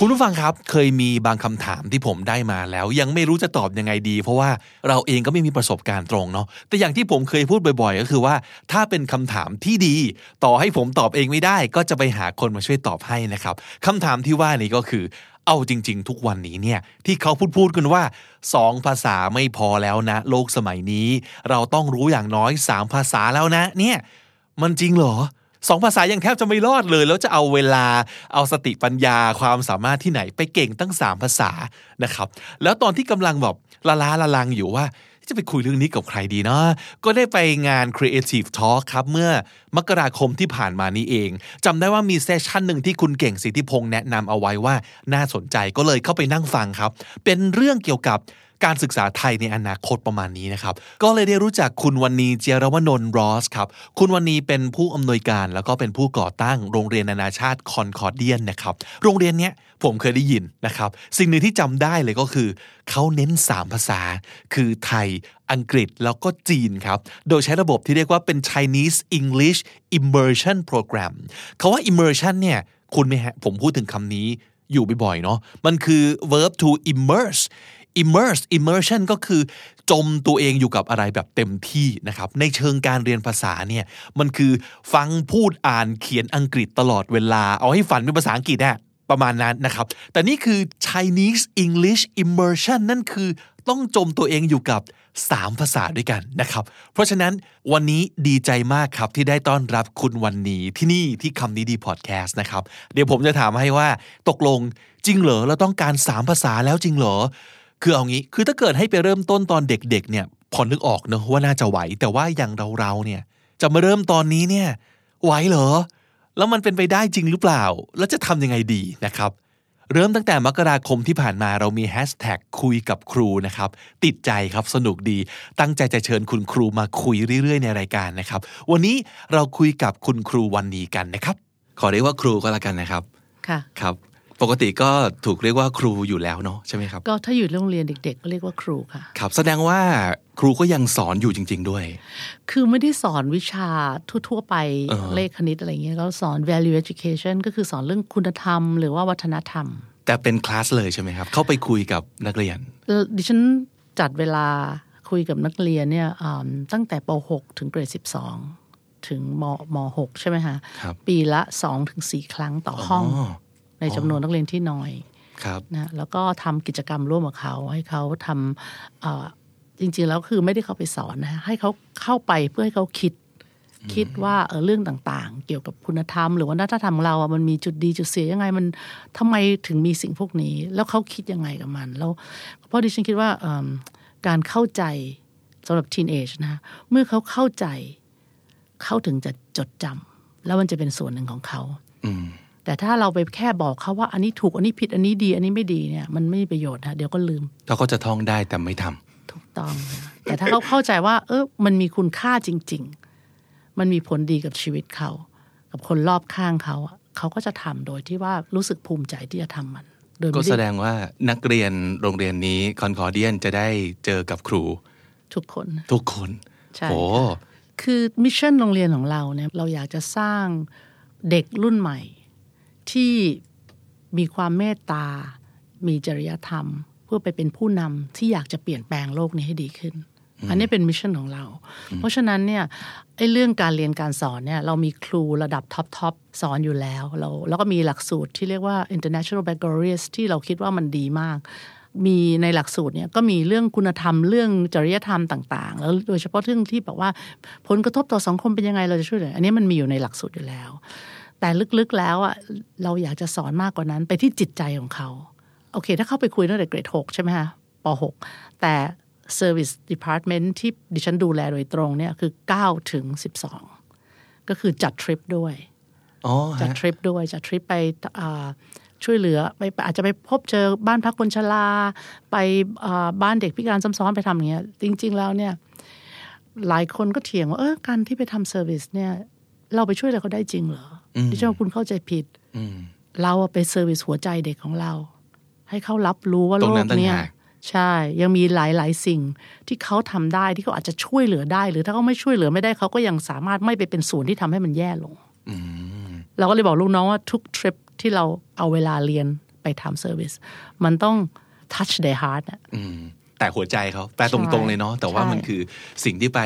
คุณผู้ฟังครับเคยมีบางคำถามที่ผมได้มาแล้ว ยังไม่รู้จะตอบยังไงดี เพราะว่าเราเองก็ไม่มีประสบการณ์ตรงเนาะแต่อย่างที่ผมเคยพูดบ่อย ๆ ก็คือว่า ถ้าเป็นคำถามที่ดี ต่อให้ผมตอบเองไม่ได้ ก็จะไปหาคนมาช่วยตอบให้นะครับคำถามที่ว่านี้ก็คือเอาจริง ๆ ทุกวันนี้เนี่ยที่เขาพูดพูดกันว่าสองภาษาไม่พอแล้วนะ โลกสมัยนี้ เราต้องรู้อย่างน้อยสามภาษาแล้วนะ เนี่ย มันจริงเหรอ สองภาษายังแทบจะไม่รอดเลย แล้วจะเอาเวลาเอาสติปัญญาความสามารถที่ไหนไปเก่งตั้งสามภาษานะครับ แล้วตอนที่กำลังแบบละล้าละลังอยู่ว่าจะไปคุยเรื่องนี้กับใครดีเนาะก็ได้ไปงาน Creative Talk ครับ เมื่อมกราคมที่ผ่านมานี้เองจำได้ว่ามีเซสชั่นหนึ่งที่คุณเก่งสิทธิพงษ์แนะนำเอาไว้ว่าน่าสนใจก็เลยเข้าไปนั่งฟังครับ เป็นเรื่องเกี่ยวกับ การศึกษาไทยในอนาคตประมาณนี้นะครับ ก็เลยได้รู้จักคุณวันนีเจรวนนท์รอสครับ คุณวันนีเป็นผู้อำนวยการแล้วก็เป็นผู้ก่อตั้งโรงเรียนนานาชาติคอนคอร์เดียนนะครับ โรงเรียนเนี้ยผมเคยได้ยินนะครับ สิ่งหนึ่งที่จำได้เลยก็คือ เขาเน้น 3 ภาษา คือไทยอังกฤษแล้วก็จีนครับ โดยใช้ระบบที่เรียกว่าเป็น Chinese English Immersion Program คาว่า immersion เนี่ยคุณไหมฮะผมพูดถึงคำนี้อยู่บ่อยๆเนาะมันคือ verb to immerse immerse immersion ก็คือจมตัวเองอยู่กับอะไรแบบเต็มที่นะครับในเชิงการเรียนภาษาเนี่ยมันคือฟังพูดอ่านเขียนอังกฤษตลอดเวลา เอาให้ฝันเป็นภาษาอังกฤษอะประมาณนั้นนะครับ แต่นี่คือ Chinese English immersion นั่นคือต้องจมตัวเองอยู่กับ 3 ภาษาด้วยกันนะครับ เพราะฉะนั้นวันนี้ดีใจมากครับที่ได้ต้อนรับคุณวันนี้ที่นี่ที่คำนี้ดีพอดแคสต์นะครับ เดี๋ยวผมจะถามให้ว่าตกลงจริงเหรอเราต้องการ 3 ภาษาแล้วจริงเหรอ คือเอางี้คือถ้าเกิดให้ไปเริ่มต้นตอนเด็กๆเนี่ยพอนึกออกเนอะว่าน่าจะไหว แต่ว่าอย่างเราๆเนี่ยจะมาเริ่มตอนนี้เนี่ยไหวเหรอ แล้วมันเป็นไปได้จริงหรือเปล่า แล้วจะทำยังไงดีนะครับ เริ่มตั้งแต่มกราคมที่ผ่านมาเรามีแฮชแท็กคุยกับครูนะครับ ติดใจครับสนุกดี ตั้งใจจะเชิญคุณครูมาคุยเรื่อยๆ ในรายการนะครับ วันนี้เราคุยกับคุณครูวันนี้กันนะครับ ขอเรียกว่าครูก็แล้วกันนะครับ ค่ะ ครับ ปกติก็ถูกเรียกว่าครูอยู่แล้วเนาะใช่ไหมครับ ก็ถ้าอยู่โรงเรียนเด็ก ๆ ก็เรียกว่าครูค่ะ ครับแสดงว่าครูก็ยังสอนอยู่จริง ๆด้วย คือไม่ได้สอนวิชาทั่ว ๆ ไปเออเลขคณิตอะไรเงี้ยก็สอน value education ก็คือสอนเรื่องคุณธรรม หรือว่าวัฒนธรรม แต่เป็นคลาสเลยใช่ไหมครับ เข้าไปคุยกับนักเรียนแล้วดิฉันจัดเวลาคุยกับนักเรียนเนี่ยอืมตั้งแต่ป .6 ถึงเกรด 12 ถึงมม .6 ใช่ไหมคะครับปีละ2ถึง4ครั้งต่อห้องอ๋อ ในจำนวนนักเรียนที่น้อยครับนะแล้วก็ทำกิจกรรมร่วมกับเขา ให้เขาทำเอ่อจริงๆแล้วคือไม่ได้เข้าไปสอนนะให้เขาเข้าไปเพื่อให้เขาคิดคิดว่าเออเรื่องต่างๆ เกี่ยวกับคุณธรรม หรือว่าวัฒนธรรมของเราอะมันมีจุดดีจุดเสียยังไงมันทำไมถึงมีสิ่งพวกนี้ แล้วเขาคิดยังไงกับมันแล้วเพราะดิฉันคิดว่าเอิ่มการเข้าใจสำหรับทีนเอจนะเมื่อเขาเข้าใจเขาถึงจะจดจำแล้วมันจะเป็นส่วนหนึ่งของเขาอืม แต่ถ้าเราไปแค่บอกเขาว่า อันนี้ถูกอันนี้ผิดอันนี้ดี อันนี้ไม่ดีเนี่ยมันไม่มีประโยชน์นะเดี๋ยวก็ลืมเขาก็จะท่องได้แต่ไม่ทำถูกต้องนะแต่ถ้าเขาเข้าใจว่า เออมันมีคุณค่าจริง ๆ มันมีผลดีกับชีวิตเขา กับคนรอบข้างเขาอะเขาก็จะทำโดยที่ว่ารู้สึกภูมิใจที่จะทำมันโดยก็ไม่แสดได้งว่านักเรียนโรงเรียนนี้คอนคอร์เดียนจะได้เจอกับครู ทุกคน ทุกคนใช่โอ้ค่ะคือ mission โรงเรียนของเราเนี่ยเราอยากจะสร้างเด็กรุ่นใหม่ ที่มีความเมตตา มีจริยธรรม เพื่อไปเป็นผู้นำที่อยากจะเปลี่ยนแปลงโลกนี้ให้ดีขึ้น อันนี้เป็น mission ของเรา เพราะฉะนั้นเนี่ยไอ้เรื่องการเรียนการสอนเนี่ยเรามีครูระดับ top top สอนอยู่แล้วเราแล้วก็มีหลักสูตรที่เรียกว่า international baccalaureate ที่เราคิดว่ามันดีมากมีในหลักสูตรเนี่ยก็มีเรื่องคุณธรรมเรื่องจริยธรรมต่างๆ แล้วโดยเฉพาะเรื่องที่แบบว่าผลกระทบต่อสังคมเป็นยังไงเราจะช่วยเหลืออันนี้มันมีอยู่ในหลักสูตรอยู่แล้ว แต่ลึกๆแล้วอะเราอยากจะสอนมากกว่านั้นไปที่จิตใจของเขา โอเค ถ้าเข้าไปคุยตั้งแต่เกรด6ใช่ไหมคะป .6 แต่ Service Department ที่ดิฉันดูแลโดยตรงเนี่ยคือ9ถึง12 ก็คือจัดทริปด้วยอ๋อจัดฮะทริปด้วยจัดทริปไปอ่าช่วยเหลือไปอาจจะไปพบเจอบ้านพักคนชรา ไปอ่าบ้านเด็กพิการซ้ำซ้อนไปทำอย่างเงี้ยจริง ๆ แล้วเนี่ย หลายคนก็เถียงว่า เออการที่ไปทำเซอร์วิสเนี่ย เราไปช่วยอะไรเขาได้จริงเหรออ ดิฉันว่าคุณเข้าใจผิดอืมเราอะไปเซอร์วิสหัวใจเด็กของเรา ให้เขารับรู้ว่าตรโลงนั้กนต่างเนี้ยหากใช่ ยังมีหลายหลาย ๆ สิ่งที่เขาทำได้ที่เขาอาจจะช่วยเหลือได้ หรือถ้าเขาไม่ช่วยเหลือไม่ได้เขาก็ยังสามารถไม่ไปเป็นส่วนที่ทำให้มันแย่ลงอืมเราก็เลยบอกลูกน้องว่าทุกทริปที่เราเอาเวลาเรียนไปทำ service มันต้อง touch their heart อะอืมแต่หัวใจเขาแปลตรง ๆ เลยเนาะแต่ว่าใช่มันคือสิ่งที่ไป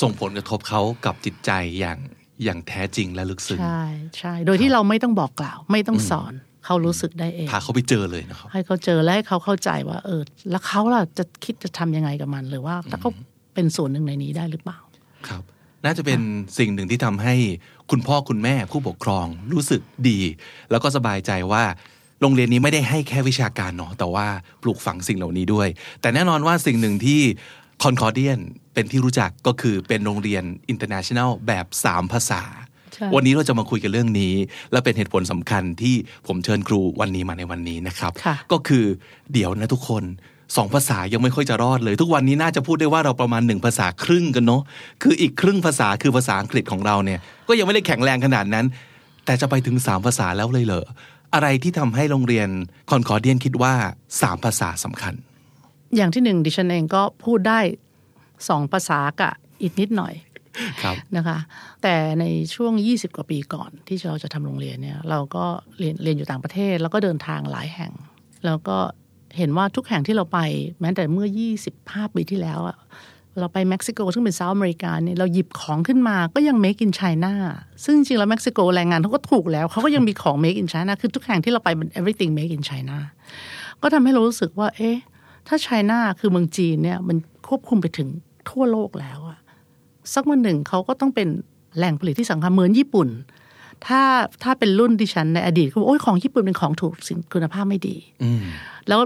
ส่งผลกระทบเขากับจิตใจอย่าง อย่างแท้จริงและลึกซึ้งใช่ใช่โดยที่เราไม่ต้องบอกกล่าว ไม่ต้องสอนเขารู้สึกได้เองพาเขาไปเจอเลยนะครับให้เขาเจอและให้เขาเข้าใจว่า เออ แล้วเขาล่ะจะคิดจะทำยังไงกับมันหรือว่าถ้าเขาเป็นส่วนหนึ่งในนี้ได้หรือเปล่าครับ น่าจะเป็นสิ่งหนึ่งที่ทำให้คุณพ่อคุณแม่ผู้ปกครองรู้สึกดี แล้วก็สบายใจว่าโรงเรียนนี้ไม่ได้ให้แค่วิชาการเนาะแต่ว่าปลูกฝังสิ่งเหล่านี้ด้วย แต่แน่นอนว่าสิ่งหนึ่งที่ คอนคอร์เดียนเป็นที่รู้จักก็คือเป็นโรงเรียน international แบบ 3 ภาษาใช่วันนี้เราจะมาคุยกันเรื่องนี้ และเป็นเหตุผลสำคัญที่ผมเชิญครูวันนี้มาในวันนี้นะครับค่ะก็คือเดี๋ยวนะทุกคนสองภาษายังไม่ค่อยจะรอดเลย ทุกวันนี้น่าจะพูดได้ว่าเราประมาณหนึ่งภาษาครึ่งกันเนาะคืออีกครึ่งภาษาคือภาษาอังกฤษของเราเนี่ยก็ยังไม่ได้แข็งแรงขนาดนั้น แต่จะไปถึงสามภาษาแล้วเลยเหรออะไรที่ทำให้โรงเรียนคอนคอร์เดียนคิดว่าสามภาษาสำคัญ อย่างที่หนึ่งดิฉันเองก็พูดได้สองภาษากับอีกนิดหน่อยครับนะคะ แต่ในช่วง 20 กว่าปีก่อนที่เราจะทำโรงเรียนเนี่ย เราก็เรียนเรียนอยู่ต่างประเทศ แล้วก็เดินทางหลายแห่ง แล้วก็เห็นว่าทุกแห่งที่เราไป แม้แต่เมื่อ 25 ปีที่แล้วอะเราไปเม็กซิโกซึ่งเป็นเซาท์อเมริกาเนี่ยเราหยิบของขึ้นมาก็ยัง make in China ซึ่งจริงๆแล้วเม็กซิโกแรงงานเขาก็ถูกแล้วเขาก็ยังมีของ make in China คือทุกแห่งที่เราไปมัน everything make in China ก็ทำให้เรารู้สึกว่า เอ๊ะ ถ้าไชน่าคือเมืองจีนเนี่ยมันควบคุมไปถึงทั่วโลกแล้วอะสักวันหนึ่งเขาก็ต้องเป็นแหล่งผลิตที่สำคัญเหมือนญี่ปุ่น ถ้าถ้าเป็นรุ่นดิฉันในอดีตเขาบอกโอ้ยของญี่ปุ่นเป็นของถูกสินคุณภาพไม่ดีอืมแล้ว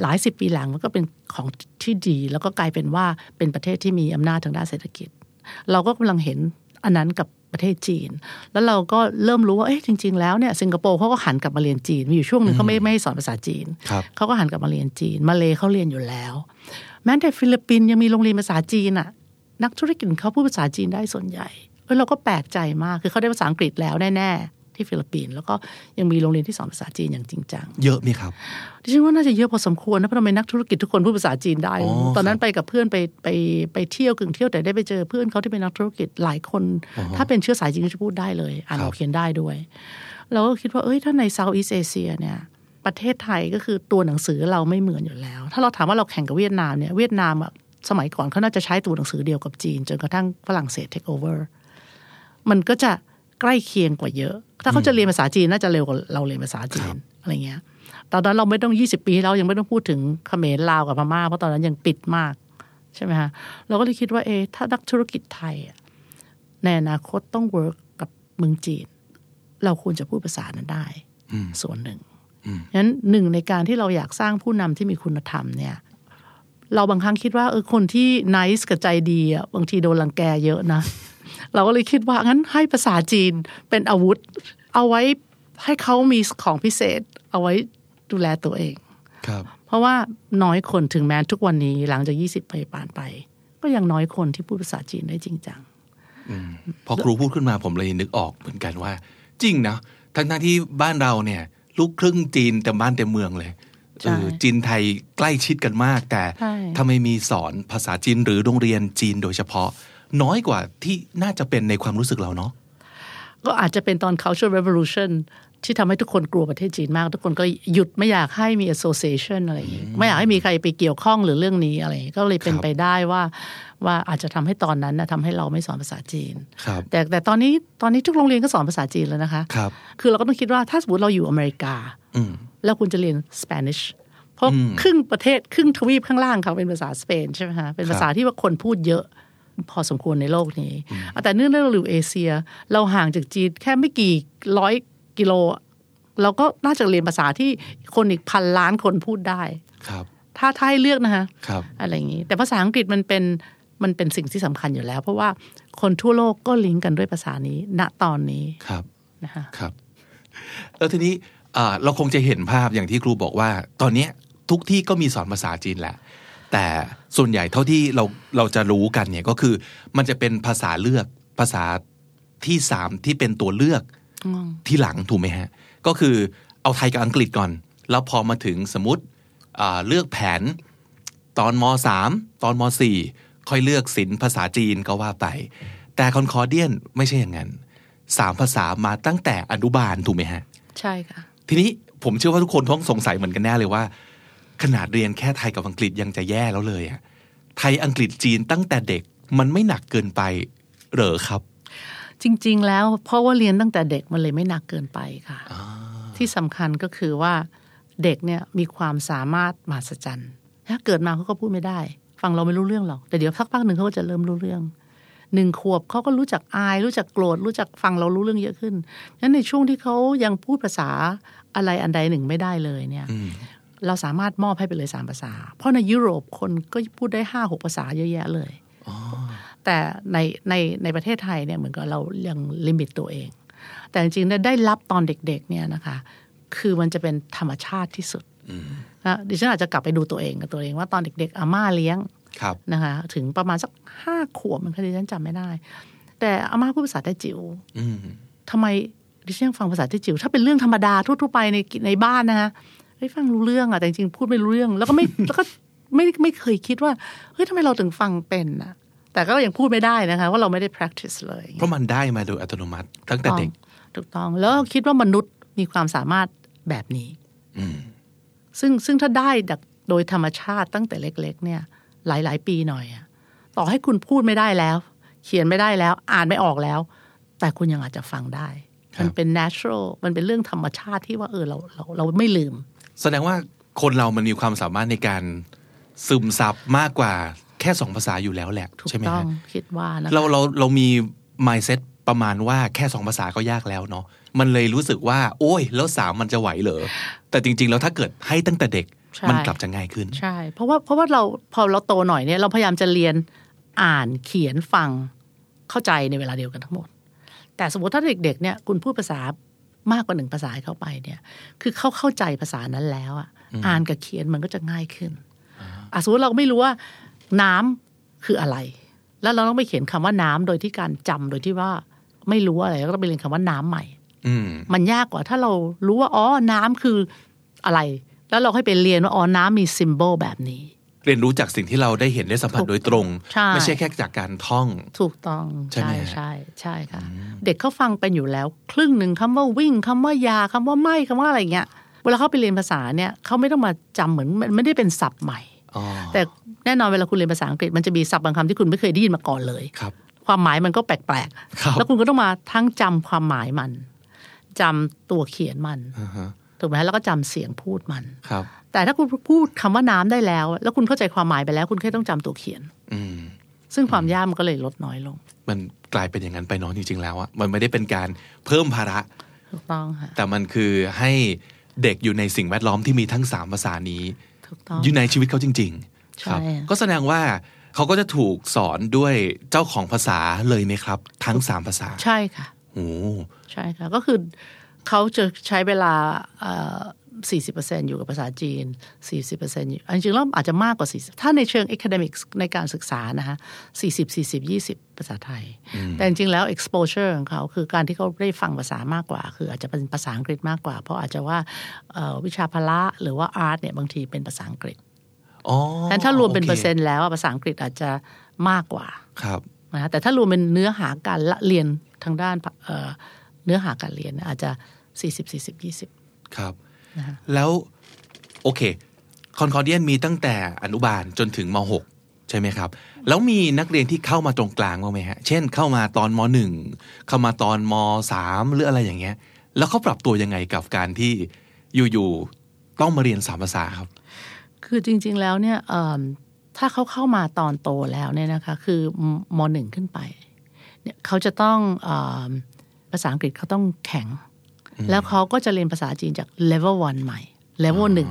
หลายสิบปีหลังมันก็เป็นของที่ดี แล้วก็กลายเป็นว่าเป็นประเทศที่มีอำนาจทางด้านเศรษฐกิจ เราก็กำลังเห็นอันนั้นกับ ประเทศจีน แล้วเราก็เริ่มรู้ว่าเอ๊ะจริง ๆ แล้วเนี่ยสิงคโปร์เขาก็หันกลับมาเรียนจีน มีอยู่ช่วงหนึ่งเขาไม่ไม่ให้สอนภาษาจีนครับเขาก็หันกลับมาเรียนจีน มาเลเขาเรียนอยู่แล้ว แม้แต่ฟิลิปปินส์ยังมีโรงเรียนภาษาจีนอะนักธุรกิจเขาพูดภาษาจีนได้ส่วนใหญ่เออเราก็แปลกใจมากคือเขาได้ภาษาอังกฤษแล้วแน่ๆ ที่ฟิลิปปินส์แล้วก็ยังมีโรงเรียนที่สอนภาษาจีนอย่างจริงจังเยอะไหมครับดิฉันว่าน่าจะเยอะพอสมควรนะเพราะทำไมนักธุรกิจทุกคนพูดภาษาจีนได้อ๋อตอนนั้นไปกับเพื่อนไปไปไปเที่ยวกึ่งเที่ยวแต่ได้ไปเจอเพื่อนเขาที่เป็นนักธุรกิจหลายคน ถ้าเป็นเชื้อสายจีนก็จะพูดได้เลยอ่านออกเขียนได้ด้วยเราก็คิดว่าเอ้ยถ้าในเซาท์อีสเอเชียเนี่ยประเทศไทยก็คือตัวหนังสือเราไม่เหมือนอยู่แล้ว ถ้าเราถามว่าเราแข่งกับเวียดนามเนี่ยเวียดนามอะสมัยก่อนเขาน่าจะใช้ตัวหนังสือเดียวกับจีน จนกระทั่งฝรั่งเศส take over มันก็จะ ใกล้เคียงกว่าเยอะ ถ้าเขาจะเรียนภาษาจีนน่าจะเร็วกว่าเราเรียนภาษาจีนอะไรเงี้ยตอนนั้นเราไม่ต้อง 20 ปีเรายังไม่ต้องพูดถึงเขมรลาวกับพม่าเพราะตอนนั้นยังปิดมากใช่ไหมฮะเราก็เลยคิดว่าเอะถ้านักธุรกิจไทยอะในอนาคตต้อง work กับเมืองจีน เราควรจะพูดภาษานั้นได้ ส่วนหนึ่งงั้นหนึ่งในการที่เราอยากสร้างผู้นำที่มีคุณธรรมเนี่ย เราบางครั้งคิดว่าเออคนที่นิสกับใจดีอะบางทีโดนรังแกเยอะนะ เราก็เลยคิดว่างั้นให้ภาษาจีนเป็นอาวุธ เอาไว้ให้เขามีของพิเศษ เอาไว้ดูแลตัวเองครับ เพราะว่าน้อยคนถึงแม้ทุกวันนี้หลังจาก20ปีผ่านไป ก็ยังน้อยคนที่พูดภาษาจีนได้จริงจังพอครูพูดขึ้นมาผมเลยนึกออกเหมือนกันว่า จริงนะทั้งทที่บ้านเราเนี่ย ลูกครึ่งจีนเต็มบ้านเต็มเมืองเลยใช่เออจีนไทยใกล้ชิดกันมาก แต่ใช่ทำไมมีสอนภาษาจีนหรือโรงเรียนจีนโดยเฉพาะ น้อยกว่าที่น่าจะเป็นในความรู้สึกเราเนาะก็อาจจะเป็นตอน cultural revolution ที่ทำให้ทุกคนกลัวประเทศจีนมาก ทุกคนก็หยุดไม่อยากให้มี association อะไรอย่างนี้ไม่อยากให้มีใครไปเกี่ยวข้องหรือเรื่องนี้อะไรอย่างนี้ก็เลยเป็นครับไปได้ว่าว่าอาจจะทำให้ตอนนั้นนะทำให้เราไม่สอนภาษาจีนครับแต่แต่ตอนนี้ตอนนี้ทุกโรงเรียนก็สอนภาษาจีนแล้วนะคะครับคือเราก็ต้องคิดว่าถ้าสมมติเราอยู่อเมริกาอืมแล้วคุณจะเรียนสเปนิชเพราะครึ่งประเทศครึ่งทวีปข้างล่างเขาเป็นภาษาสเปนใช่ไหมฮะเป็นภาษาที่ว่าคนพูดเยอะ พอสมควรในโลกนี้ แต่เนื่องจากเราอยู่เอเชีย เราห่างจากจีนแค่ไม่กี่ร้อยกิโล เราก็น่าจะเรียนภาษาที่คนอีกพันล้านคนพูดได้ ครับ ถ้าถ้าให้เลือกนะคะครับอะไรอย่างนี้ แต่ภาษาอังกฤษมันเป็นมันเป็นสิ่งที่สำคัญอยู่แล้ว เพราะว่าคนทั่วโลกก็ลิงก์กันด้วยภาษานี้ ณตอนนี้ครับนะคะครับ แล้วทีนี้อ่าเราคงจะเห็นภาพอย่างที่ครูบอกว่า ตอนเนี้ยทุกที่ก็มีสอนภาษาจีนแหละ แต่ส่วนใหญ่เท่าที่เราเราจะรู้กันเนี่ยก็คือ มันจะเป็นภาษาเลือกภาษาที่สามที่เป็นตัวเลือกที่หลังถูกไหมฮะ ก็คือเอาไทยกับอังกฤษก่อน แล้วพอมาถึงสมมติอ่าเลือกแผนตอนมสามตอนมสี่ค่อยเลือกศิลป์ภาษาจีนก็ว่าไป แต่คอนคอร์เดียนไม่ใช่อย่างนั้นสามภาษามาตั้งแต่อนุบาลถูกไหมฮะ ใช่ค่ะ ทีนี้ผมเชื่อว่าทุกคนต้องสงสัยเหมือนกันแน่เลยว่า ขนาดเรียนแค่ไทยกับอังกฤษยังจะแย่แล้วเลยอะไทยอังกฤษจีนตั้งแต่เด็กมันไม่หนักเกินไปเหรอครับ จริง ๆ แล้วเพราะว่าเรียนตั้งแต่เด็กมันเลยไม่หนักเกินไปค่ะที่สำคัญก็คือว่าเด็กเนี่ยมีความสามารถมหัศจรรย์ถ้าเกิดมาเขาก็พูดไม่ได้ ฟังเราไม่รู้เรื่องหรอก แต่เดี๋ยวสักพักหนึ่งเขาก็จะเริ่มรู้เรื่องหนึ่งขวบเขาก็รู้จักอาย รู้จักโกรธรู้จักฟังเรารู้เรื่องเยอะขึ้นนั้นในช่วงที่เขายังพูดภาษาอะไรอันใดหนึ่งไม่ได้เลยเนี่ย เราสามารถมอบให้ไปเลยสามภาษา เพราะในยุโรปคนก็พูดได้ห้าหกภาษาเยอะแยะเลยแต่ในในในประเทศไทยเนี่ยเหมือนกับเรายังลิมิตตัวเอง แต่จริงๆได้รับตอนเด็กๆเนี่ยนะคะ คือมันจะเป็นธรรมชาติที่สุดนะดิฉันอาจจะกลับไปดูตัวเองกับตัวเองว่าตอนเด็ก ๆอาม่าเลี้ยงครับนะคะถึงประมาณสักห้าขวบมันคดิฉันจำไม่ได้ แต่อาม่าพูดภาษาไต้จิ๋วอืมทำไมดิฉันยังฟังภาษาไต้จิ๋วถ้าเป็นเรื่องธรรมดาทั่วๆไปในในบ้านนะคะ เฮ้ยฟังรู้เรื่องอะแต่จริงๆพูดไม่รู้เรื่อง แล้วก็ไม่แล้วก็ไม่ไม่เคยคิดว่าเฮ้ยทำไมเราถึงฟังเป็นอะแต่ก็ยังพูดไม่ได้นะคะว่าเราไม่ได้ practice เลย เพราะมันได้มาโดยอัตโนมัติตั้งแต่เด็กถูกต้องแล้วคิดว่ามนุษย์มีความสามารถแบบนี้ซึ่งซึ่งถ้าได้จากโดยธรรมชาติตั้งแต่เล็ก ๆ เนี่ย หลาย ๆ ปีหน่อยอะต่อให้คุณพูดไม่ได้แล้ว เขียนไม่ได้แล้ว อ่านไม่ออกแล้ว แต่คุณยังอาจจะฟังได้ครับมันเป็น natural มันเป็นเรื่องธรรมชาติที่ว่าเออเราเราเราไม่ลืม แสดงว่าคนเรามันมีความสามารถในการซึมซับมากกว่าแค่สองภาษาอยู่แล้วแหละถูกใช่ไหมต้องฮะคิดว่านะคะเราเราเรามี mindset ประมาณว่าแค่สองภาษาก็ยากแล้วเนาะมันเลยรู้สึกว่า โอ้ย แล้วสามมันจะไหวเหรอแต่จริง ๆ แล้วถ้าเกิดให้ตั้งแต่เด็กใช่มันกลับจะง่ายขึ้นใช่ เพราะว่าเพราะว่าเราพอเราโตหน่อยเนี่ยเราพยายามจะเรียนอ่านเขียนฟังเข้าใจในเวลาเดียวกันทั้งหมด แต่สมมติถ้าเด็กๆเนี่ยคุณพูดภาษา มากกว่าหนึ่งภาษาให้เข้าไปเนี่ย คือเขาเข้าใจภาษานั้นแล้วอะอ่านกับเขียนมันก็จะง่ายขึ้นอะสมมติเราไม่รู้ว่าน้ำคืออะไร แล้วเราต้องไปเขียนคำว่าน้ำโดยที่การจำโดยที่ว่าไม่รู้อะไรแล้วก็ต้องไปเรียนคำว่าน้ำใหม่อืมมันยากกว่าถ้าเรารู้ว่าอ๋อน้ำคืออะไร แล้วเราให้ไปเรียนว่าอ๋อน้ำมีซิมโบลแบบนี้ เรียนรู้จากสิ่งที่เราได้เห็นได้สัมผัสโดยตรงใช่ไม่ใช่แค่จากการท่อง ถูกต้องใช่ไหมใช่ฮะใช่ใช่ค่ะ เด็กเขาฟังเป็นอยู่แล้ว ครึ่งหนึ่งคำว่าวิ่งคำว่ายาคำว่าไม่คำว่าอะไรอย่างเงี้ยเวลาเขาไปเรียนภาษาเนี่ยเขาไม่ต้องมาจำเหมือนมันไม่ได้เป็นศัพท์ใหม่อ๋อแต่แน่นอนเวลาคุณเรียนภาษาอังกฤษมันจะมีศัพท์บางคำที่คุณไม่เคยได้ยินมาก่อนเลยครับ ความหมายมันก็แปลกครับๆแล้วคุณก็ต้องมาทั้งจำความหมายมันจำตัวเขียนมันอ่าฮะ ถูกไหมแล้วก็จำเสียงพูดมันครับ แต่ถ้าคุณพูดคำว่าน้ำได้แล้ว แล้วคุณเข้าใจความหมายไปแล้ว คุณแค่ต้องจำตัวเขียน อืมซึ่งความยากมันก็เลยลดน้อยลง มันกลายเป็นอย่างนั้นไปเน้องจริงๆแล้วอะมันไม่ได้เป็นการเพิ่มภาระถูกต้องค่ะแต่มันคือให้เด็กอยู่ในสิ่งแวดล้อมที่มีทั้งสามภาษานี้ถูกต้องอยู่ในชีวิตเขาจริงๆใช่ครับ ก็แสดงว่าเขาก็จะถูกสอนด้วยเจ้าของภาษาเลยไหมครับ ทั้งสามภาษา ใช่ค่ะโอ้ใช่ค่ะก็คือ เขาจะใช้เวลาสี่สิบเปอร์เซ็นอยู่กับภาษาจีนสี่สิบเปอร์เซ็นต์จริงๆแล้วอาจจะมากกว่าสี่ถ้าในเชิง academics ในการศึกษานะคะสี่สิบสี่สิบยี่สิบภาษาไทย แต่จริงๆแล้ว exposure ของเขาคือการที่เขาได้ฟังภาษามากกว่า คืออาจจะเป็นภาษาอังกฤษมากกว่า เพราะอาจจะว่าเอ่อวิชาพละหรือว่า art เนี่ยบางทีเป็นภาษาอังกฤษอ๋อแต่ถ้ารวมเป็นโคเปอร์เซ็นต์แล้วอะภาษาอังกฤษอาจจะมากกว่า ครับนะคะแต่ถ้ารวมเป็นเนื้อหาการละเรียนทางด้าน เอ่อเนื้อหาการเรียนอาจจะ 40 40 20 ครับนะคะแล้วโอเคคอนคอร์เดียนมีตั้งแต่อนุบาลจนถึงม .6 ใช่ไหมครับ แล้วมีนักเรียนที่เข้ามาตรงกลางบ้างไหมฮะ เช่นเข้ามาตอนม .1 เข้ามาตอนม .3 หรืออะไรอย่างเงี้ย แล้วเขาปรับตัวยังไงกับการที่อยู่ๆต้องมาเรียนสามภาษาครับ คือจริง ๆแล้วเนี่ยเอิ่มถ้าเขาเข้ามาตอนโตแล้วเนี่ยนะคะ คือมหนึ่งขึ้นไปเนี่ยเขาจะต้องเอม ภาษาอังกฤษเขาต้องแข็ง แล้วเขาก็จะเรียนภาษาจีนจาก level 1ใหม่ level หนึ่ง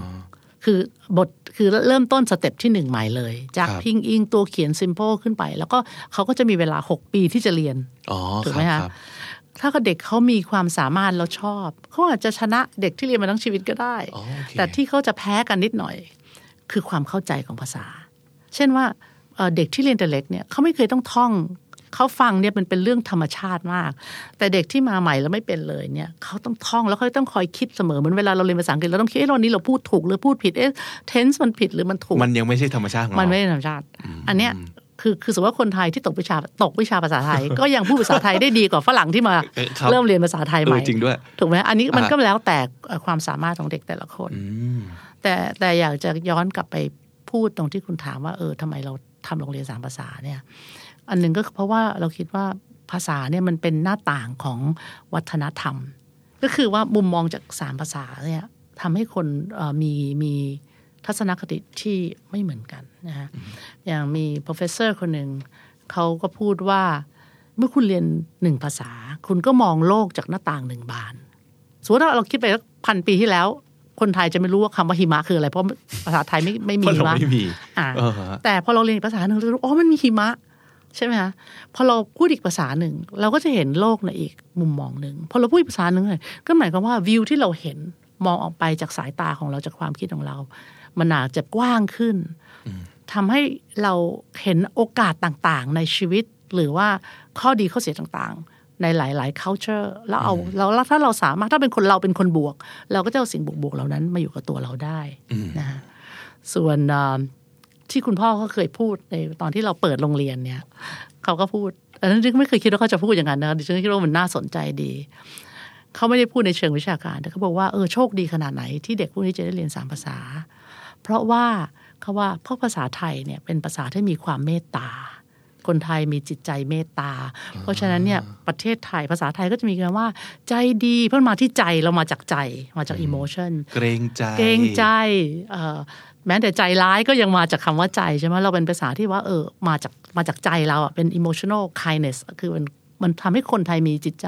คือบทคือเริ่มต้น step ที่หนึ่งใหม่เลย จากครับพินอินตัวเขียน simple ขึ้นไป แล้วก็เขาก็จะมีเวลา6ปีที่จะเรียนอ๋อถูกคไหมรับคะครับถ้าเด็กเขามีความสามารถแล้วชอบเขาอาจจะชนะเด็กที่เรียนมาทั้งชีวิตก็ได้อ๋อโอเคแต่ที่เขาจะแพ้กันนิดหน่อย คือความเข้าใจของภาษา เช่นว่าเอ่อเด็กที่เรียนแต่เล็กเนี่ยเขาไม่เคยต้องท่อง เขาฟังเนี่ยมันเป็นเรื่องธรรมชาติมาก แต่เด็กที่มาใหม่แล้วไม่เป็นเลยเนี่ยเขาต้องท่องแล้วเขาต้องคอยคิดเสมอเหมือนเวลาเราเรียนภาษาอังกฤษเราต้องคิดเอ๊ะวันนี้เราพูดถูกหรือพูดผิดเอ๊ะ tense มันผิดหรือมันถูก มันยังไม่ใช่ธรรมชาติของเรา มันไม่ใช่ธรรมชาติ อันเนี้ยคือคือสมมติว่าคนไทยที่ตกวิชาตกวิชาภาษาไทย ก็ยังพูดภาษาไทยได้ดีกว่าฝรั่งที่มาเออครับเริ่มเรียนภาษาไทยใหม่เออจริงด้วยถูกไหมอันนี้มันอ่าก็แล้วแต่เอ่อความสามารถของเด็กแต่ละคนอืมแต่แต่อยากจะย้อนกลับไปพูดตรงที่คุณถามว่าเออทำไมเราทำโรงเรียนสามภาษาเนี่ย อันหนึ่งก็เพราะว่าเราคิดว่าภาษาเนี่ยมันเป็นหน้าต่างของวัฒนธรรม ก็คือว่ามุมมองจากสามภาษาเนี่ยทำให้คนเอ่อมีมีทัศนคติที่ไม่เหมือนกันนะฮะอย่างมี professor คนหนึ่งเขาก็พูดว่าเมื่อคุณเรียนหนึ่งภาษา คุณก็มองโลกจากหน้าต่างหนึ่งบาน สมมติว่าเราคิดไปสักพันปีที่แล้ว คนไทยจะไม่รู้ว่าคำว่าหิมะคืออะไร เพราะภาษาไทยไม่ไม่มีเพราะหิเรามะไม่มีอ่าเออฮะแต่พอเราเรียนอีกภาษาหนึ่งเราจะรู้อ๋อมันมีหิมะ ใช่ไหมคะพอเราพูดอีกภาษาหนึ่ง เราก็จะเห็นโลกในอีกมุมมองหนึ่งพอเราพูดอีกภาษาหนึ่งเลยก็หมายความว่าวิวที่เราเห็นมองออกไปจากสายตาของเราจากความคิดของเรา มันอาจจะกว้างขึ้นทำให้เราเห็นโอกาสต่างๆ ในชีวิต หรือว่าข้อดีข้อเสียต่างๆ ในหลาย ๆ culture แล้วเอาแล้วถ้าเราสามารถถ้าเป็นคนเราเป็นคนบวก เราก็จะเอาสิ่งบวกๆเหล่านั้นมาอยู่กับตัวเราได้นะฮะส่วนเอ่อ ที่คุณพ่อเขาเคยพูดในตอนที่เราเปิดโรงเรียนเนี่ยเขาก็พูดอันนั้นดิฉันไม่เคยคิดว่าเขาจะพูดอย่างนั้นนะดิฉันคิดว่ามันน่าสนใจดีเขาไม่ได้พูดในเชิงวิชาการ แต่เขาบอกว่าเออโชคดีขนาดไหนที่เด็กพวกนี้จะได้เรียนสามภาษา เพราะว่าเขาว่าเพราะภาษาไทยเนี่ยเป็นภาษาที่มีความเมตตา คนไทยมีจิตใจเมตตา เพราะฉะนั้นเนี่ยประเทศไทยภาษาไทยก็จะมีคำว่า ใจดีเพราะมันมาที่ใจเรามาจากใจมาจากอิโมชันเกรงใจเกรงใจเอ่อแม้แต่ใจร้ายก็ยังมาจากคำว่าใจใช่ไหมเราเป็นภาษาที่ว่าเออมาจากมาจากใจเราอะเป็น emotional kindness คือมันมันทำให้คนไทยมีจิตใจ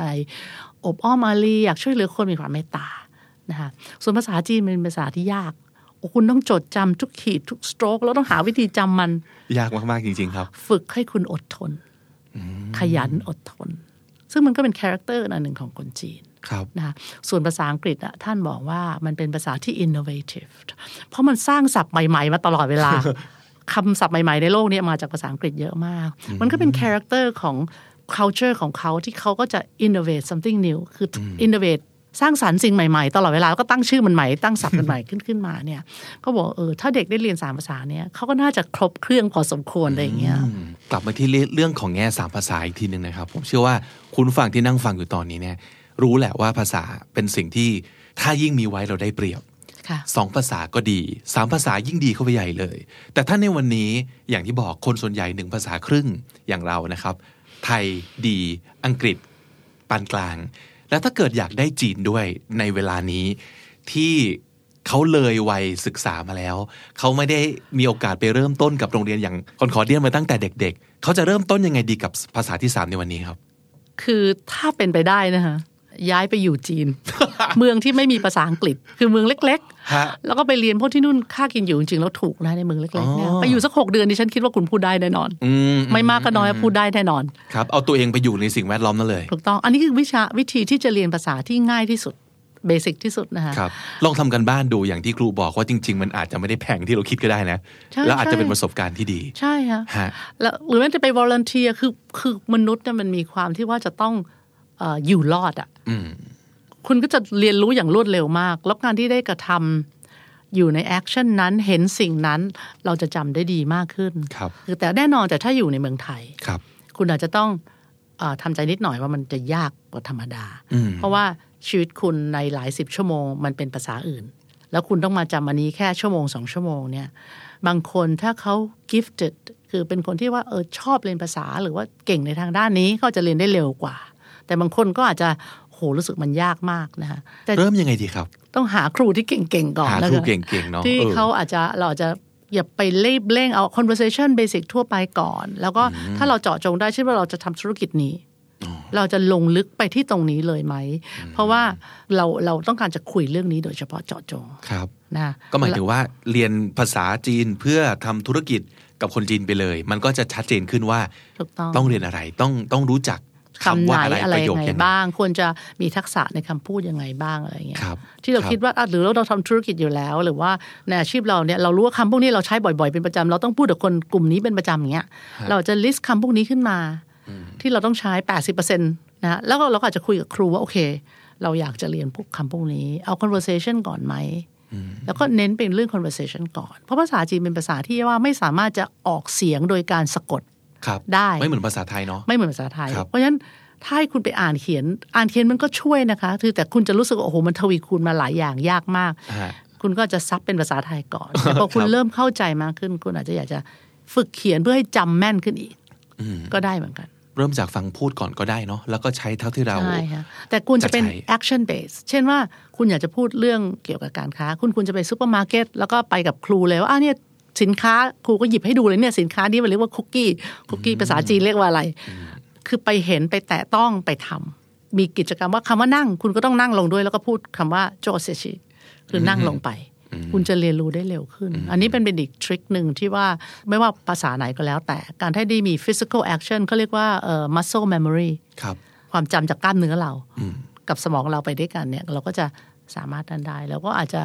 อบอ้อมอารีอยากช่วยเหลือคนมีความเมตตานะคะส่วนภาษาจีนเป็นภาษาที่ยากโอ้ คุณต้องจดจำทุกขีดทุกสโตรกแล้วต้องหาวิธีจำมัน ยากมาก ๆ จริง ๆ ครับ ฝึกให้คุณอดทน ขยันอดทน ซึ่งมันก็เป็น character อันหนึ่งของคนจีนครับนะคะส่วนภาษาอังกฤษอะท่านบอกว่ามันเป็นภาษาที่ innovative เพราะมันสร้างศัพท์ใหม่ ๆ มาตลอดเวลาคำศัพท์ใหม่ ๆ ในโลกเนี้มาจากภาษาอังกฤษเยอะมาก มันก็เป็น character ของ culture ของเขาที่เขาก็จะ innovate something new คืออ innovate สร้างสรรค์สิ่งใหม่ๆ ตลอดเวลาแล้วก็ตั้งชื่อมันใหม่ตั้งศัพท์มันใหม่ขึ้นขึ้นมาเนี่ยก็บอกเออถ้าเด็กได้เรียนสามภาษาเนี่ยเขาก็น่าจะครบเครื่องพอสมควรอะไรอย่างเงี้ยอืมกลับมาที่เรื่องของแง่สามภาษาอีกทีหนึ่งนะครับ ผมเชื่อว่าคุณฟังที่นั่งฟังอยู่ตอนนี้เนี่ย รู้แหละว่าภาษาเป็นสิ่งที่ถ้ายิ่งมีไว้เราได้เปรียบค่ะสองภาษาก็ดีสามภาษายิ่งดีเข้าไปใหญ่เลย แต่ถ้าในวันนี้อย่างที่บอกคนส่วนใหญ่หนึ่งภาษาครึ่งอย่างเรานะครับ ไทยดี อังกฤษปานกลาง แล้วถ้าเกิดอยากได้จีนด้วยในเวลานี้ที่เขาเลยวัยศึกษามาแล้ว เขาไม่ได้มีโอกาสไปเริ่มต้นกับโรงเรียนอย่างคอนคอเดียนมาตั้งแต่เด็ก ๆ เขาจะเริ่มต้นยังไงดีกับภาษาที่สามในวันนี้ครับ คือถ้าเป็นไปได้นะคะ ย้ายไปอยู่จีน เมืองที่ไม่มีภาษาอังกฤษ คือเมืองเล็กฮะๆแล้วก็ไปเรียนเพราะที่นู่นค่ากินอยู่จริงๆแล้วถูกนะในเมืองเล็กๆเนี่ยอ๋อไปอยู่สักหกเดือนดิฉันคิดว่าคุณพูดได้แน่นอนอืมไม่มากก็น้อยพูดได้แน่นอนครับเอาตัวเองไปอยู่ในสิ่งแวดล้อมนั่นเลยถูกต้องอันนี้คือวิชาวิธีที่จะเรียนภาษาที่ง่ายที่สุด basic ที่สุดนะคะครับลองทำการบ้านดูอย่างที่ครูบอกว่าจริง ๆ มันอาจจะไม่ได้แพงที่เราคิดก็ได้นะใช่แล้วอาจจะใช่เป็นประสบการณ์ที่ดี ใช่ค่ะฮะแล้วหรือแม้จะไป volunteer คือคือมนุษย์เนี่ยมันมีความที่ว่าจะต้องเอออยู่รอดอะอืมคุณก็จะเรียนรู้อย่างรวดเร็วมาก แล้วการที่ได้กระทำอยู่ใน action นั้นเห็นสิ่งนั้นเราจะจำได้ดีมากขึ้นครับคือแต่แน่นอนแต่ถ้าอยู่ในเมืองไทยครับ คุณอาจจะต้องเออทำใจนิดหน่อยว่ามันจะยากกว่าธรรมดาอืมเพราะว่าชีวิตคุณในหลายสิบชั่วโมงมันเป็นภาษาอื่น แล้วคุณต้องมาจำอันนี้แค่ชั่วโมงสองชั่วโมงเนี่ย บางคนถ้าเขา gifted คือเป็นคนที่ว่าเออชอบเรียนภาษาหรือว่าเก่งในทางด้านนี้เขาจะเรียนได้เร็วกว่า แต่บางคนก็อาจจะโหรู้สึกมันยากมากนะคะแต่เริ่มยังไงดีครับ ต้องหาครูที่เก่งๆก่อนหาแล้วครูกันเก่งๆเนาะที่ออเขาอาจจะเราอาจจะอย่าไปเล่เร่งเอา conversation basic ทั่วไปก่อน แล้วก็ถ้าเราเจาะจงได้เช่นว่าเราจะทำธุรกิจนี้ เราจะลงลึกไปที่ตรงนี้เลยไหม เพราะว่าเราเราต้องการจะคุยเรื่องนี้โดยเฉพาะเจาะจงครับนะก็หมายถึงว่าเรียนภาษาจีนเพื่อทำธุรกิจกับคนจีนไปเลย มันก็จะชัดเจนขึ้นว่าถูกต้องต้องเรียนอะไรต้องต้องรู้จัก คำไหนว่าอะไรอะไรประโยยัคงไงยังไงบ้าง ควรจะมีทักษะในคำพูดยังไงบ้างอะไรเงี้ยครับที่เราครับคิดว่าอะหรือเราทำธุรกิจอยู่แล้ว หรือว่าในอาชีพเราเนี่ยเรารู้ว่าคำพวกนี้เราใช้บ่อยๆเป็นประจำเราต้องพูดกับคนกลุ่มนี้เป็นประจำอย่างเงี้ยเราจะ list คำพวกนี้ขึ้นมา ที่เราต้องใช้80%นะฮะแล้วก็เราก็อาจจะคุยกับครูว่าโอเค เราอยากจะเรียนพวกคำพวกนี้ เอา conversation ก่อนไหมแล้วก็เน้นเป็นเรื่อง conversation ก่อน เพราะภาษาจีนเป็นภาษาที่ว่าไม่สามารถจะออกเสียงโดยการสะกด ครับได้ไม่เหมือนภาษาไทยเนาะไม่เหมือนภาษาไทยครับเพราะฉะนั้นถ้าให้คุณไปอ่านเขียน อ่านเขียนมันก็ช่วยนะคะคือแต่คุณจะรู้สึกว่าโอ้โหมันทวีคูณมาหลายอย่างยากมากฮะคุณก็จะ sub เป็นภาษาไทยก่อนแต่พอคุณครับเริ่มเข้าใจมากขึ้น คุณอาจจะอยากจะฝึกเขียนเพื่อให้จำแม่นขึ้นอีกก็ได้เหมือนกัน เริ่มจากฟังพูดก่อนก็ได้เนาะแล้วก็ใช้เท่าที่เราใช่ค่ะแต่คุณจะเป็นจะใช้ action base เช่นว่าคุณอยากจะพูดเรื่องเกี่ยวกับการค้า คุณคุณจะไปซูเปอร์มาร์เก็ตแล้วก็ไปกับครูเลยว่าอะเนี่ย สินค้าครูก็หยิบให้ดูเลยเนี่ยสินค้านี้มันเรียกว่าคุกกี้คุกกี้ภาษาจีนเรียกว่าอะไร คือไปเห็นไปแตะต้องไปทำมีกิจกรรมว่าคำว่านั่ง คุณก็ต้องนั่งลงด้วย แล้วก็พูดคำว่าโจเซชิคือนั่งลงไป คุณจะเรียนรู้ได้เร็วขึ้น อันนี้เป็นเป็นอีกทริคหนึ่งที่ว่าไม่ว่าภาษาไหนก็แล้วแต่การให้ได้มี physical action เขาเรียกว่าเอ่อ muscle memory ครับความจำจากกล้ามเนื้อเรา กับสมองเราไปด้วยกันเนี่ย เราก็จะ สามารถนั้นได้ แล้วก็อาจจะ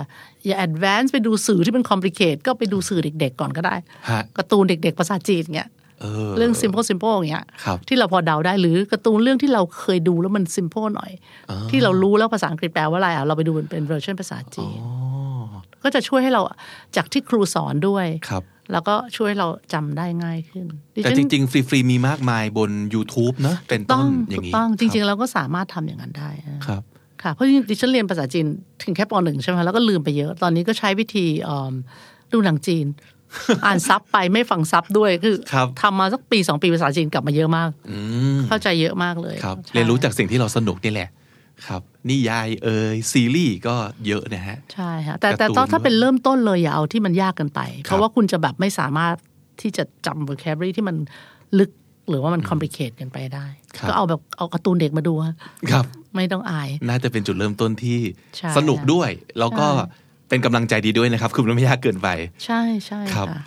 อย่า advance ไปดูสื่อที่เป็น complicate ก็ไปดูสื่อเด็ก ๆ ก่อนก็ได้ฮะการ์ตูนเด็ก ๆ ภาษาจีนเงี้ยเออเรื่อง simple simple อย่างเงี้ยครับที่เราพอเดาได้หรือการ์ตูนเรื่องที่เราเคยดูแล้วมัน simple หน่อย ที่เรารู้แล้วภาษาอังกฤษแปลว่าอะไรอะเราไปดูเป็นเป็นเวอร์ชันภาษาจีนก็จะช่วยให้เราจากที่ครูสอนด้วยครับแล้วก็ช่วยให้เราจำได้ง่ายขึ้นดิแต่ฉันจริง ๆ ฟรี ๆ มีมากมายบน YouTube เนอะเป็นต้ต้อนงอย่าถูงกนี้ต้องจริงคๆเราก็สามารถทำอย่างนั้นได้นะครับ ค่ะ เพราะจริงๆดิฉันเรียนภาษาจีนถึงแค่ปหนึ่งใช่ไหมแล้วก็ลืมไปเยอะ ตอนนี้ก็ใช้วิธีเอิ่มดูหนังจีน อ่านซับไปไม่ฟังซับด้วยคือครับทำมาสักปีสองปีภาษาจีนกลับมาเยอะมากอืมเข้าใจเยอะมากเลยครับใช่เรียนรู้จากสิ่งที่เราสนุกนี่แหละครับนิยายเอ่ยซีรีส์ก็เยอะนะฮะใช่ค่ะแต่แต่การ์ตูนต้องถ้าด้วยเป็นเริ่มต้นเลยอย่าเอาที่มันยากเกินไปครับเพราะว่าคุณจะแบบไม่สามารถที่จะจำ vocabulary ที่มันลึกหรือว่ามัน complicate เกันไปได้ ก็เอาแบบเอาการ์ตูนเด็กมาดูฮะครับ ไม่ต้องอาย น่าจะเป็นจุดเริ่มต้นที่ใช่สนุกด้วย แล้วก็ใช่เป็นกำลังใจดีด้วยนะครับ คือมันไม่ยากเกินไป ใช่ใช่ครับค่ะ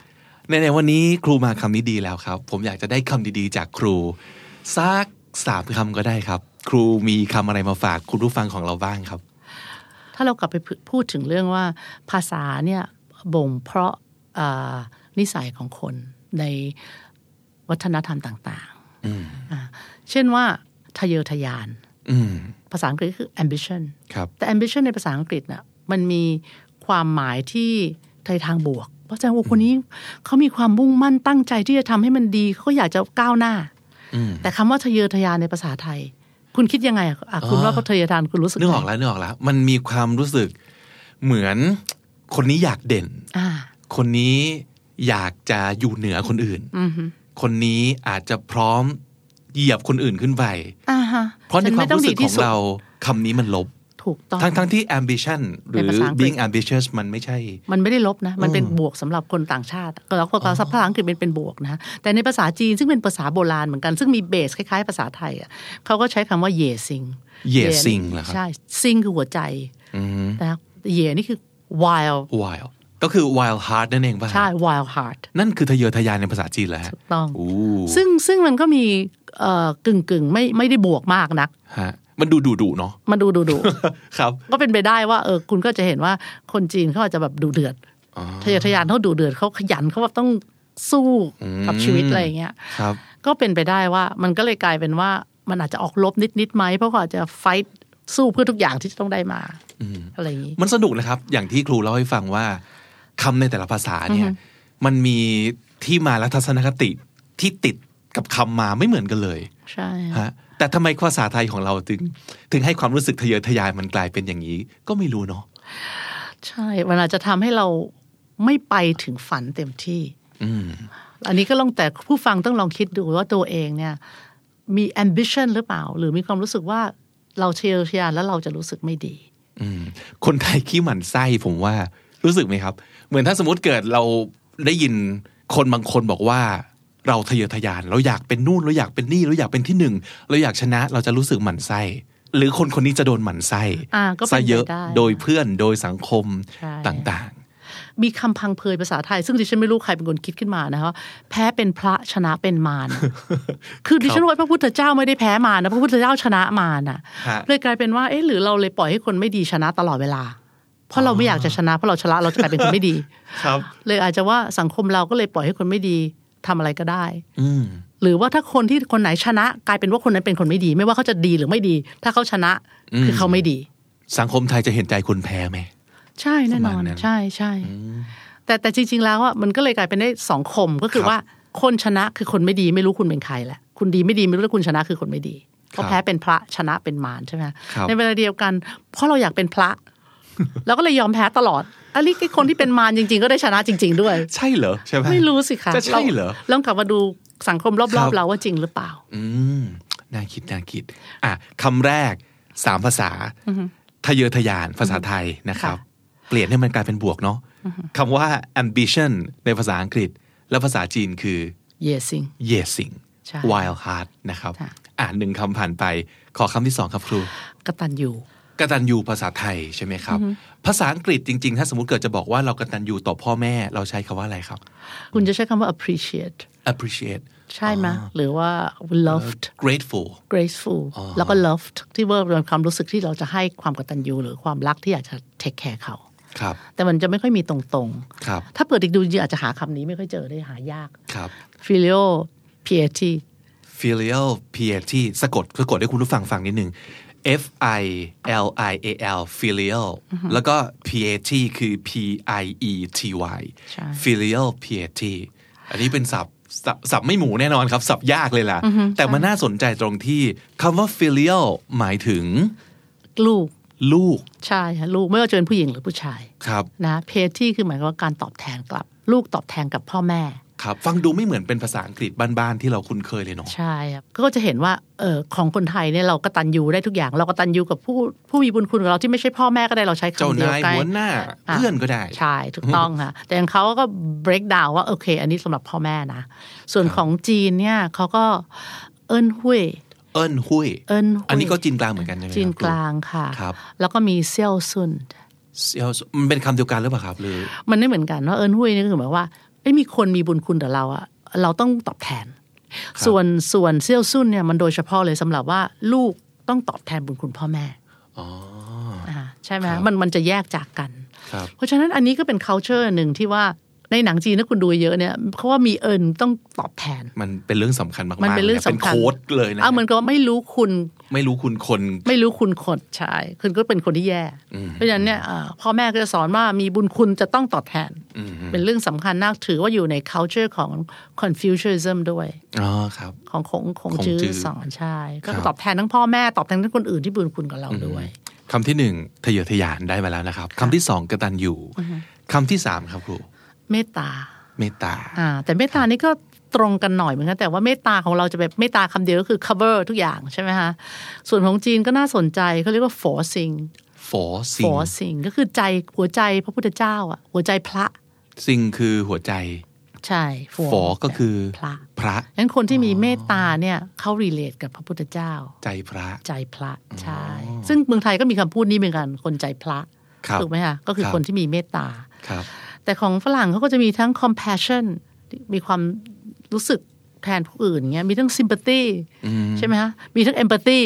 ในในวันนี้ครูมาคำนี้ดีแล้วครับ ผมอยากจะได้คำดีๆ จากครูสักสามคำก็ได้ครับ ครูมีคำอะไรมาฝากคุณผู้ฟังของเราบ้างครับ ถ้าเรากลับไปพูดถึงเรื่องว่าภาษาเนี่ยบ่งเพราะอ่านิสัยของคนในวัฒนธรรมต่างๆอ่าเช่นว่าทะเยอทะยานอืม ภาษาอังกฤษคือ ambition ครับแต่ ambition ในภาษาอังกฤษน่ะมันมีความหมายที่ในทางบวก เพราะแสดงว่าคนนี้เขามีความมุ่งมั่นตั้งใจที่จะทำให้มันดีเขาอยากจะก้าวหน้าอืมแต่คำว่าทะเยอทะยานในภาษาไทย คุณคิดยังไงอะอะคุณอ๋อว่าเขาทะเยอทะยานคุณรู้สึกนึกออกไงแล้วนึกออกแล้ว มันมีความรู้สึกเหมือนคนนี้อยากเด่นอ่าคนนี้อยากจะอยู่เหนือคนอื่นอือฮึคนนี้อาจจะพร้อม เหยียบคนอื่นขึ้นไปอ่าฮะเพราะในฉัความไต้อรู้สึกดีขที่องสุดเราคำนี้มันลบถูกต้องทั้งทั้งที่ ambition หรือในภาษาอังกฤษ being ambitious มันไม่ใช่ มันไม่ได้ลบนะ มันเป็นบวกสำหรับคนต่างชาติแล้วก็ภาษาอังกฤษเป็นเป็นบวกนะแต่ในภาษาจีนซึ่งเป็นภาษาโบราณเหมือนกัน ซึ่งมีเบสคล้ายๆ ภาษาไทยอะเขาก็ใช้คำว่าเยซิงเย่ซิงเหรอครับใช่ซิงคือหัวใจอืมนะเยนี่คือ wild wild ก็คือ wild heart นั่นเองป่ะฮะใช่ wild heart นั่นคือทะเยอทะยานในภาษาจีนแหละฮะถูกต้องอู้ซึ่งซึ่งมันก็มีเอ่อกึ่งกึ่งๆไม่ไม่ได้บวกมากนักฮะมันดูดุดุๆเนาะมาดูดูดูครับ ก็เป็นไปได้ว่าเออคุณก็จะเห็นว่าคนจีนเขาอาจจะแบบดูเดือดทะเยอทะยานเขาดูเดือดเขาขยันเขาแบบต้องสู้กับชีวิตอะไรอย่างเงี้ยครับ ก็เป็นไปได้ว่ามันก็เลยกลายเป็นว่ามันอาจจะออกลบนิดนิดๆไหมเพราะเขาอาจจะไฟท์สู้เพื่อทุกอย่างที่จะต้องได้มาอะไรอย่างนี้มันสนุกนะครับ อย่างที่ครูเล่าให้ฟังว่า คำในแต่ละภาษาเนี่ยมันมีที่มาและทัศนคติที่ติดกับคำมาไม่เหมือนกันเลย ใช่ฮะแต่ทำไมภาษาไทยของเราถึง ถึงให้ความรู้สึกทะเยอทะยานมันกลายเป็นอย่างนี้ ก็ไม่รู้เนาะใช่มันอาจจะทำให้เราไม่ไปถึงฝันเต็มที่อืมอันนี้ก็ลองแต่ผู้ฟังต้องลองคิดดูว่าตัวเองเนี่ย มี ambition หรือเปล่า หรือมีความรู้สึกว่าเราเชียร์เชียร์แล้วเราจะรู้สึกไม่ดีอืมคนไทยขี้หมั่นไส้ผมว่า รู้สึกไหมครับ เหมือนถ้าสมมติเกิดเราได้ยินคนบางคนบอกว่า เราทะเยอทะยาน เราอยากเป็นนู่นเราอยากเป็นนี่เราอยากเป็นที่หนึ่งเราอยากชนะเราจะรู้สึกหมั่นไส้หรือคนคนนี้จะโดนหมั่นไส้อ่าก็เป็นซะเยอะไปได้โดยเพื่อนโดยสังคมใช่ต่างมีคำพังเพยภาษาไทย ซึ่งดิฉันไม่รู้ใครเป็นคนคิดขึ้นมานะคะแพ้เป็นพระชนะเป็นมารคือดิฉันว่าพระพุทธเจ้าไม่ได้แพ้มารนะพระพุทธเจ้าชนะมารน่ะฮะเลยกลายเป็นว่าเอ๊ะหรือเราเลยปล่อยให้คนไม่ดีชนะตลอดเวลา เพราะเราไม่อยากจะชนะเพราะเราชนะเราจะกลายเป็นคนไม่ดี ครับ เลยอาจจะว่าสังคมเราก็เลยปล่อยให้คนไม่ดีทำอะไรก็ได้ อืมหรือว่าถ้าคนที่คนไหนชนะ กลายเป็นว่าคนนั้นเป็นคนไม่ดี ไม่ว่าเขาจะดีหรือไม่ดี ถ้าเขาชนะคือเขาไม่ดี สังคมไทยจะเห็นใจคนแพ้ไหมใช่แน่นอนประมาณนั้นใช่ใช่แต่แต่จริง ๆ แล้วอะมันก็เลยกลายเป็นได้สองคมก็คือครับว่าคนชนะคือคนไม่ดีไม่รู้คุณเป็นใครแหละคุณดีไม่ดีไม่รู้ว่าคุณชนะคือคนไม่ดีเพราะครับแพ้เป็นพระชนะเป็นมารใช่ไหมครับในเวลาเดียวกัน เพราะเราอยากเป็นพระ เราก็เลยยอมแพ้ตลอดอันนี้ไอ้คนที่เป็นมารจริง ๆ ก็ได้ชนะจริง ๆ ด้วย ใช่เหรอใช่ไหมไม่รู้สิคะจะใช่เหรอลองกลับมาดูสังคมรครัอบบๆเราว่าจริงหรือเปล่า อืมน่าคิดน่าคิด อะคำแรกสามภาษาทะเยอทะยานภาษาไทยนะครับค่ะเปลี่ยนให้มันกลายเป็นบวกเนาะคำว่า ambition ในภาษาอังกฤษ และภาษาจีนคือ yesing yesing ใช่ wild heart นะครับค่ะอ่านหนึ่งคำผ่านไป ขอคำที่สองครับครูกตัญญู กตัญญูภาษาไทยใช่ไหมครับ ภาษาอังกฤษจริง ๆ ถ้าสมมติเกิดจะบอกว่าเรากตัญญูต่อพ่อแม่เราใช้คำว่าอะไรครับ คุณจะใช้คำว่า appreciate appreciate ใช่ไหมหรือว่า loved grateful graceful แล้วก็ loved ที่ว่าเป็นความรู้สึกที่เราจะให้ความกตัญญูหรือความรักที่อยากจะ take care เขาครับแต่มันจะไม่ค่อยมีตรงครับๆถ้าเปิดอีกดูจริงๆอาจจะหาคำนี้ไม่ค่อยเจอได้หายากครับ filial piety filial piety สะกดสะกดให้คุณผู้ฟังฟังนิดหนึ่ง F I L I A L filial แล้วก็ piety คือ P I E T Y ใช่ filial piety อันนี้เป็นศัพท์ศัพท์ศัพท์ไม่หมูแน่นอนครับศัพท์ยากเลยล่ะ แต่มันน่าสนใจตรงที่คำว่า filial หมายถึง ลูก ลูก ใช่ค่ะลูกไม่ว่าจะเป็นผู้หญิงหรือผู้ชาย ครับ นะ piety คือหมายความว่าการตอบแทนกลับ ลูกตอบแทนกับพ่อแม่ ครับฟังดูไม่เหมือนเป็นภาษาอังกฤษบ้านๆที่เราคุ้นเคยเลยเนาะใช่ครับก็จะเห็นว่าเออของคนไทยเนี่ยเรากตัญญูได้ทุกอย่าง เรากตัญญูกับผู้ผู้มีบุญคุณกับเราที่ไม่ใช่พ่อแม่ก็ได้เราใช้เจ้าคำเดียวนายกันหัวหน้าอะเพื่อนก็ได้ ใช่ถูกต้องค่ะ แต่อย่างเขาก็ break down ว่าโอเค อันนี้สำหรับพ่อแม่นะ ส่วนของจีนเนี่ยเขาก็เอินหุยเอิ้นหุยเอินหุยอันนี้ก็จีนกลางเหมือนกันใช่ไหมครับจีนกลางค่ะครับแล้วก็มีเซียวซุนเซียวมันเป็นคำเดียวกันหรือเปล่าครับหรือมันไม่เหมือนกันว่าเอินหุยนี่ก็คือหมายว่าเอ้ยมีคนมีบุญคุณต่อเราอะเราต้องตอบแทน ส่วนส่วนเซียวซุนเนี่ยมันโดยเฉพาะเลยสำหรับว่าลูกต้องตอบแทนบุญคุณพ่อแม่อ๋ออ่าใช่ไหมครับมันมันจะแยกจากกันครับเพราะฉะนั้นอันนี้ก็เป็น culture หนึ่งที่ว่าในหนังจีนถ้าคุณดูเยอะเนี่ยเขาว่ามีเอิญต้องตอบแทน มันเป็นเรื่องสำคัญมากๆมันเป็นเรื่องลยะสำคัญโค้ดเลยนะเอาเหมือนกับว่าไม่รู้คุณ ไม่รู้คุณคน ไม่รู้คุณคนใช่คุณก็เป็นคนที่แย่เพราะฉะนั้นเนี่ยอ่าพ่อแม่ก็จะสอนว่ามีบุญคุณจะต้องตอบแทน เป็นเรื่องสำคัญนักถือว่าอยู่ใน culture ของ Confucianism ด้วยอ๋อครับ ของของของของจื้อจื้อสอนใช่ก็ครับตอบแทนทั้งพ่อแม่ตอบแทนทั้งคนอื่นที่บุญคุณกับเราด้วยคำที่หนึ่งทะเยอทะยานได้มาแล้วนะครับคำที่สองกตัญญูคำที่สามครับครูเมตตาเมตตาอ่าแต่เมตตานี่ก็ ตรงกันหน่อยเหมือนกันแต่ว่าเมตตาของเราจะแบบเมตตาคำเดียวก็คือ cover ทุกอย่างใช่ไหมคะส่วนของจีนก็น่าสนใจเขาเรียกว่า forcing ฝอซิง forcing ก็คือใจหัวใจพระพุทธเจ้าอะหัวใจพระซิงคือหัวใจใช่ฝอก็คือพระพระงั้นคนที่มีเมตตาเนี่ยเขา relate กับพระพุทธเจ้า ใจพระใจพระใช่ซึ่งเมืองไทยก็มีคำพูดนี้เหมือนกันคนใจพระครับถูกไหมคะก็คือครับคนที่มีเมตตาครับ แต่ของฝรั่งเขาก็จะมีทั้ง compassion มีความ รู้สึกแทนผู้อื่นเงี้ยมีทั้ง sympathy ใช่ไหมฮะมีทั้ง empathy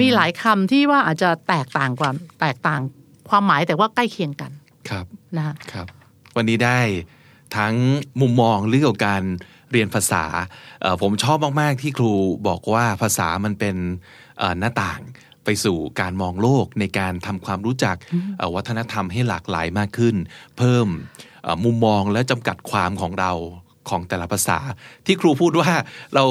มีหลายคำที่ว่าอาจจะแตกต่างกว่าแตกต่างความหมายแต่ว่าใกล้เคียงกันครับนะฮะครับ วันนี้ได้ทั้งมุมมองเรื่องเกี่ยวกับการเรียนภาษาเอ่อผมชอบมาก ๆ ที่ครูบอกว่าภาษามันเป็นเอ่อหน้าต่างไปสู่การมองโลกในการทำความรู้จักเอ่อวัฒนธรรมให้หลากหลายมากขึ้น เพิ่มเอ่อมุมมองและจำกัดความของเรา ของแต่ละภาษา ที่ครูพูดว่าเรา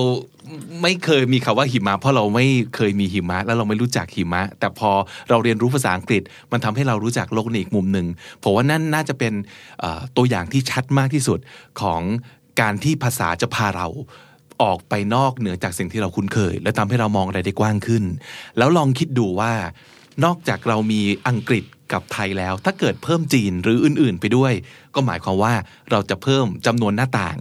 ไม่เคยมีคำว่าหิมะ เพราะเราไม่เคยมีหิมะ แล้วเราไม่รู้จักหิมะ แต่พอเราเรียนรู้ภาษาอังกฤษ มันทำให้เรารู้จักโลกในอีกมุมหนึ่งผมว่านั่นน่าจะเป็นตัวอย่างที่ชัดมากที่สุดของการที่ภาษาจะพาเราออกไปนอกเหนือจากสิ่งที่เราคุ้นเคย และทำให้เรามองอะไรได้กว้างขึ้น แล้วลองคิดดูว่า นอกจากเรามีอังกฤษกับไทยแล้ว ถ้าเกิดเพิ่มจีนหรืออื่นๆ ไปด้วย ก็หมายความว่าเราจะเพิ่มจำนวนหน้าต่าง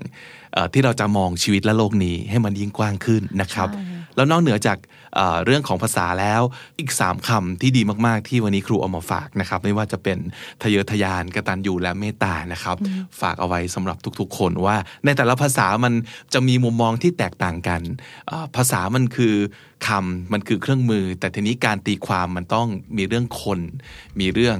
ที่เราจะมองชีวิตและโลกนี้ให้มันยิ่งกว้างขึ้นนะครับ แล้วนอกเหนือจากเเรื่องของภาษาแล้วอีก 3คำที่ดีมากๆ ที่วันนี้ครูเอามาฝากนะครับ ไม่ว่าจะเป็นทะเยอทะยานกตัญญูและเมตตานะครับ ฝากเอาไว้สำหรับทุกๆ คนว่า ในแต่ละภาษามันจะมีมุมมองที่แตกต่างกัน ภาษามันคือคำมันคือเครื่องมือ แต่ทีนี้การตีความมันต้องมีเรื่องคน มีเรื่อง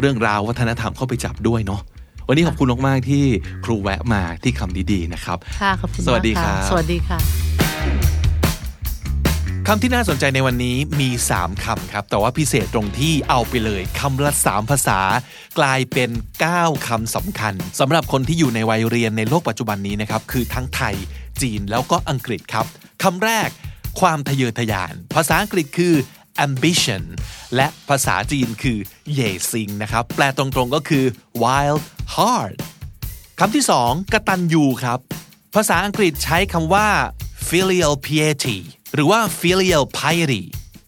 เรื่องราววัฒนธรรมเข้าไปจับด้วยเนาะ วันนี้ขอบคุณมากๆที่ครูแวะมาที่คำดีๆนะครับค่ะขอบคุณสวัสดีครับสวัสดีค่ะคำที่น่าสนใจในวันนี้มี 3คำครับ แต่ว่าพิเศษตรงที่เอาไปเลยคำละ 3 ภาษา กลายเป็น 9คำสำคัญสำหรับคนที่อยู่ในวัยเรียนในโลกปัจจุบันนี้นะครับ คือทั้งไทย จีนแล้วก็อังกฤษครับคำแรก ความทะเยอทะยาน ภาษาอังกฤษคือ ambition และภาษาจีนคือเย่ซิงนะครับ แปลตรงๆก็คือ wild heart คำที่สองกตัญญูครับ ภาษาอังกฤษใช้คำว่า filial piety หรือว่า filial piety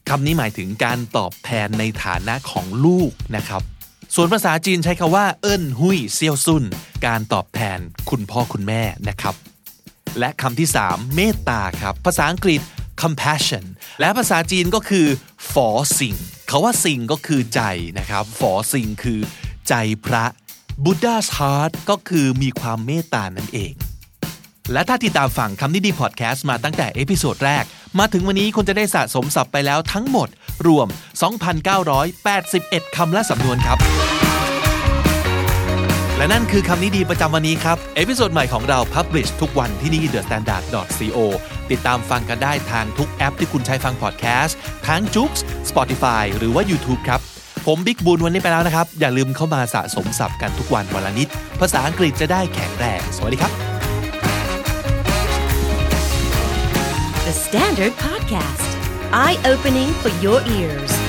คำนี้หมายถึงการตอบแทนในฐานะของลูกนะครับ ส่วนภาษาจีนใช้คำว่า เอิ้นหุยเซียวซุน การตอบแทนคุณพ่อคุณแม่นะครับ และคำที่สามเมตตาครับ ภาษาอังกฤษ compassion และภาษาจีนก็คือฝอสิงเขาว่าสิงก็คือใจนะครับ佛心 คือใจพระ Buddha's heart ก็คือมีความเมตตานั่นเอง และถ้าติดตามฟังคำนี้ดีพอดแคสต์มาตั้งแต่ episode แรก มาถึงวันนี้คุณจะได้สะสมศัพท์ไปแล้วทั้งหมด รวม 2,981 คำและสำนวนครับ และนั่นคือคำนี้ดีประจำวันนี้ครับ episode ใหม่ของเรา Publish ทุกวันที่นี่ The Standard co ติดตามฟังกันได้ทางทุกแอปที่คุณใช้ฟังพอดแคสต์ทั้ง j o o x Spotify หรือว่า YouTube ครับ ผมบิ๊กบูลวันนี้ไปแล้วนะครับ อย่าลืมเข้ามาสะสมศัพท์กันทุกวันวันละนิด ภาษาอังกฤษจะได้แข็งแรง สวัสดีครับ The Standard Podcast Eye Opening for Your Ears